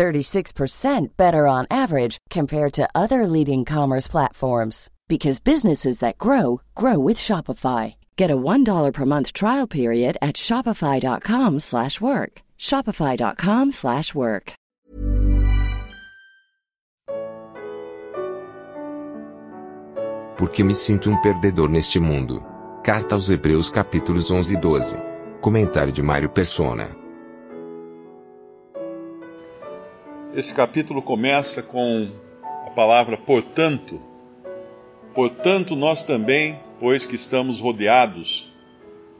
36% better on average compared to other leading commerce platforms because businesses that grow grow with Shopify. Get a $1 per month trial period at shopify.com/work. shopify.com/work. Porque me sinto um perdedor neste mundo. Carta aos Hebreus capítulos 11 e 12. Comentário de Mário Persona. Esse capítulo começa com a palavra portanto. Portanto, nós também, pois que estamos rodeados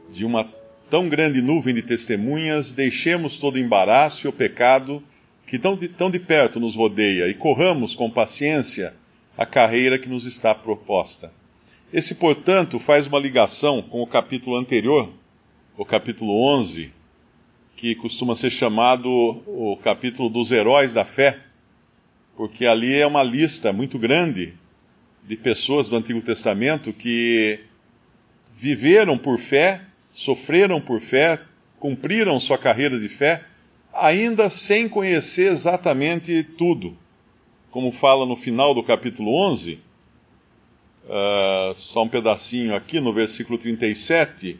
de uma tão grande nuvem de testemunhas, deixemos todo o embaraço e o pecado que tão de, tão de perto nos rodeia e corramos com paciência a carreira que nos está proposta. Esse, portanto, faz uma ligação com o capítulo anterior, o capítulo 11, que costuma ser chamado o capítulo dos heróis da fé, porque ali é uma lista muito grande de pessoas do Antigo Testamento que viveram por fé, sofreram por fé, cumpriram sua carreira de fé, ainda sem conhecer exatamente tudo. Como fala no final do capítulo 11, uh, só um pedacinho aqui no versículo 37,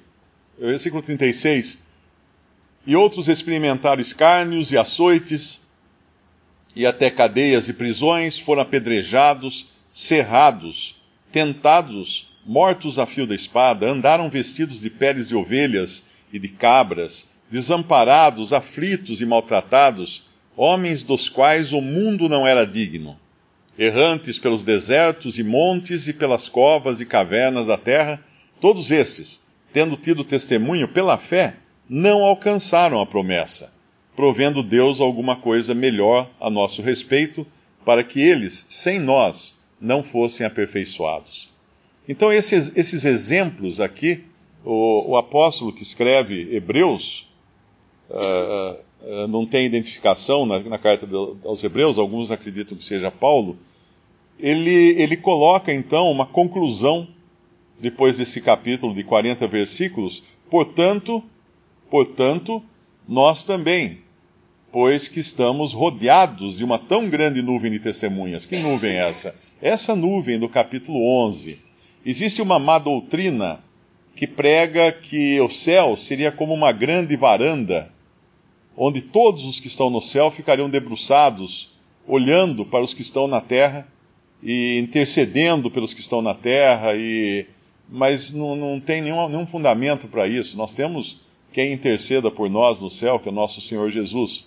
versículo 36. E outros experimentaram escárnios e açoites, e até cadeias e prisões, foram apedrejados, cerrados, tentados, mortos a fio da espada, andaram vestidos de peles de ovelhas e de cabras, desamparados, aflitos e maltratados, homens dos quais o mundo não era digno. Errantes pelos desertos e montes e pelas covas e cavernas da terra, todos esses, tendo tido testemunho pela fé, não alcançaram a promessa, provendo Deus alguma coisa melhor a nosso respeito, para que eles, sem nós, não fossem aperfeiçoados. Então, esses, esses exemplos aqui, o, o, apóstolo que escreve Hebreus, uh, uh, não tem identificação na, na carta de, aos Hebreus, alguns acreditam que seja Paulo, ele, ele coloca então uma conclusão, depois desse capítulo de 40 versículos, portanto, portanto, nós também, pois que estamos rodeados de uma tão grande nuvem de testemunhas. Que nuvem é essa? Essa nuvem do capítulo 11. Existe uma má doutrina que prega que o céu seria como uma grande varanda, onde todos os que estão no céu ficariam debruçados, olhando para os que estão na terra e intercedendo pelos que estão na terra, e, mas não, não tem nenhum, nenhum fundamento para isso. Nós temos quem interceda por nós no céu, que é o nosso Senhor Jesus.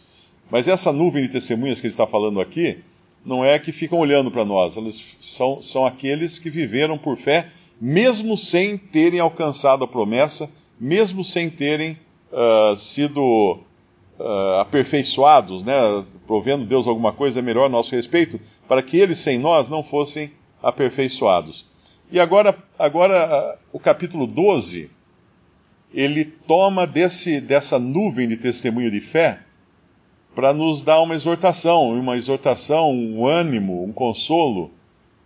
Mas essa nuvem de testemunhas que ele está falando aqui, não é que ficam olhando para nós, eles são, são aqueles que viveram por fé, mesmo sem terem alcançado a promessa, mesmo sem terem uh, sido uh, aperfeiçoados, né, provendo Deus alguma coisa melhor a nosso respeito, para que eles sem nós não fossem aperfeiçoados. E agora, agora o capítulo 12, ele toma desse, dessa nuvem de testemunho de fé para nos dar uma exortação, uma exortação, um ânimo, um consolo,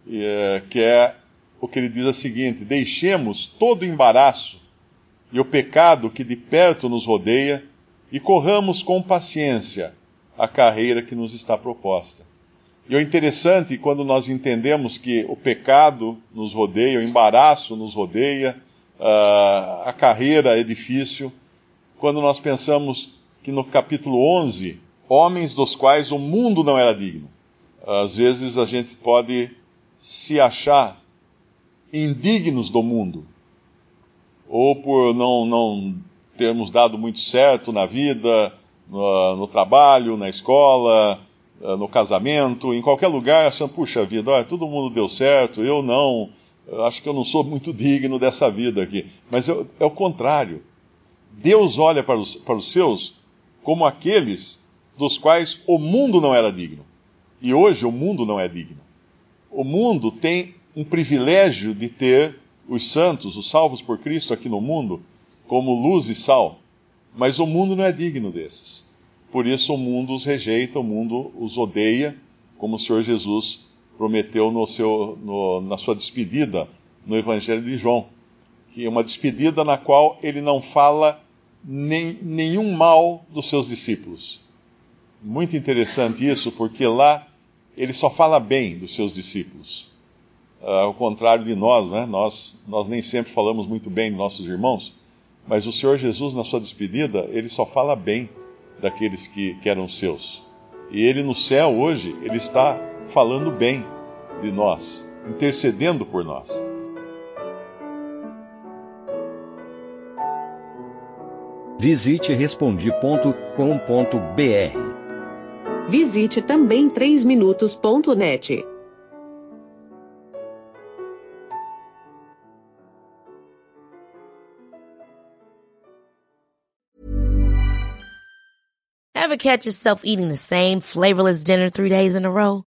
é, que é o que ele diz a seguinte: deixemos todo o embaraço e o pecado que de perto nos rodeia e corramos com paciência a carreira que nos está proposta. E o interessante, quando nós entendemos que o pecado nos rodeia, o embaraço nos rodeia, uh, a carreira é difícil, quando nós pensamos que no capítulo 11, homens dos quais o mundo não era digno. Às vezes a gente pode se achar indignos do mundo, ou por não, não termos dado muito certo na vida, no, no trabalho, na escola, eh, no casamento, em qualquer lugar, achando, puxa vida, olha, todo mundo deu certo, eu não, eu acho que eu não sou muito digno dessa vida aqui. Mas é, é o contrário. Deus olha para os, para os seus como aqueles dos quais o mundo não era digno. E hoje o mundo não é digno. o mundo tem um privilégio de ter os santos, os salvos por Cristo aqui no mundo, como luz e sal, mas o mundo não é digno desses. Por isso o mundo os rejeita, o mundo os odeia, como o Senhor Jesus prometeu no seu, no, na sua despedida no Evangelho de João. Que é uma despedida na qual ele não fala nem, nenhum mal dos seus discípulos. Muito interessante isso, porque lá ele só fala bem dos seus discípulos. Uh, ao contrário de nós, né? nós, nós nem sempre falamos muito bem de nossos irmãos, mas o Senhor Jesus, na sua despedida, ele só fala bem daqueles que, que eram seus. E ele no céu hoje, ele está falando bem de nós, intercedendo por nós. Visite respondi.com.br. Visite também 3minutos.net. Ever catch yourself eating the same flavorless dinner three days in a row?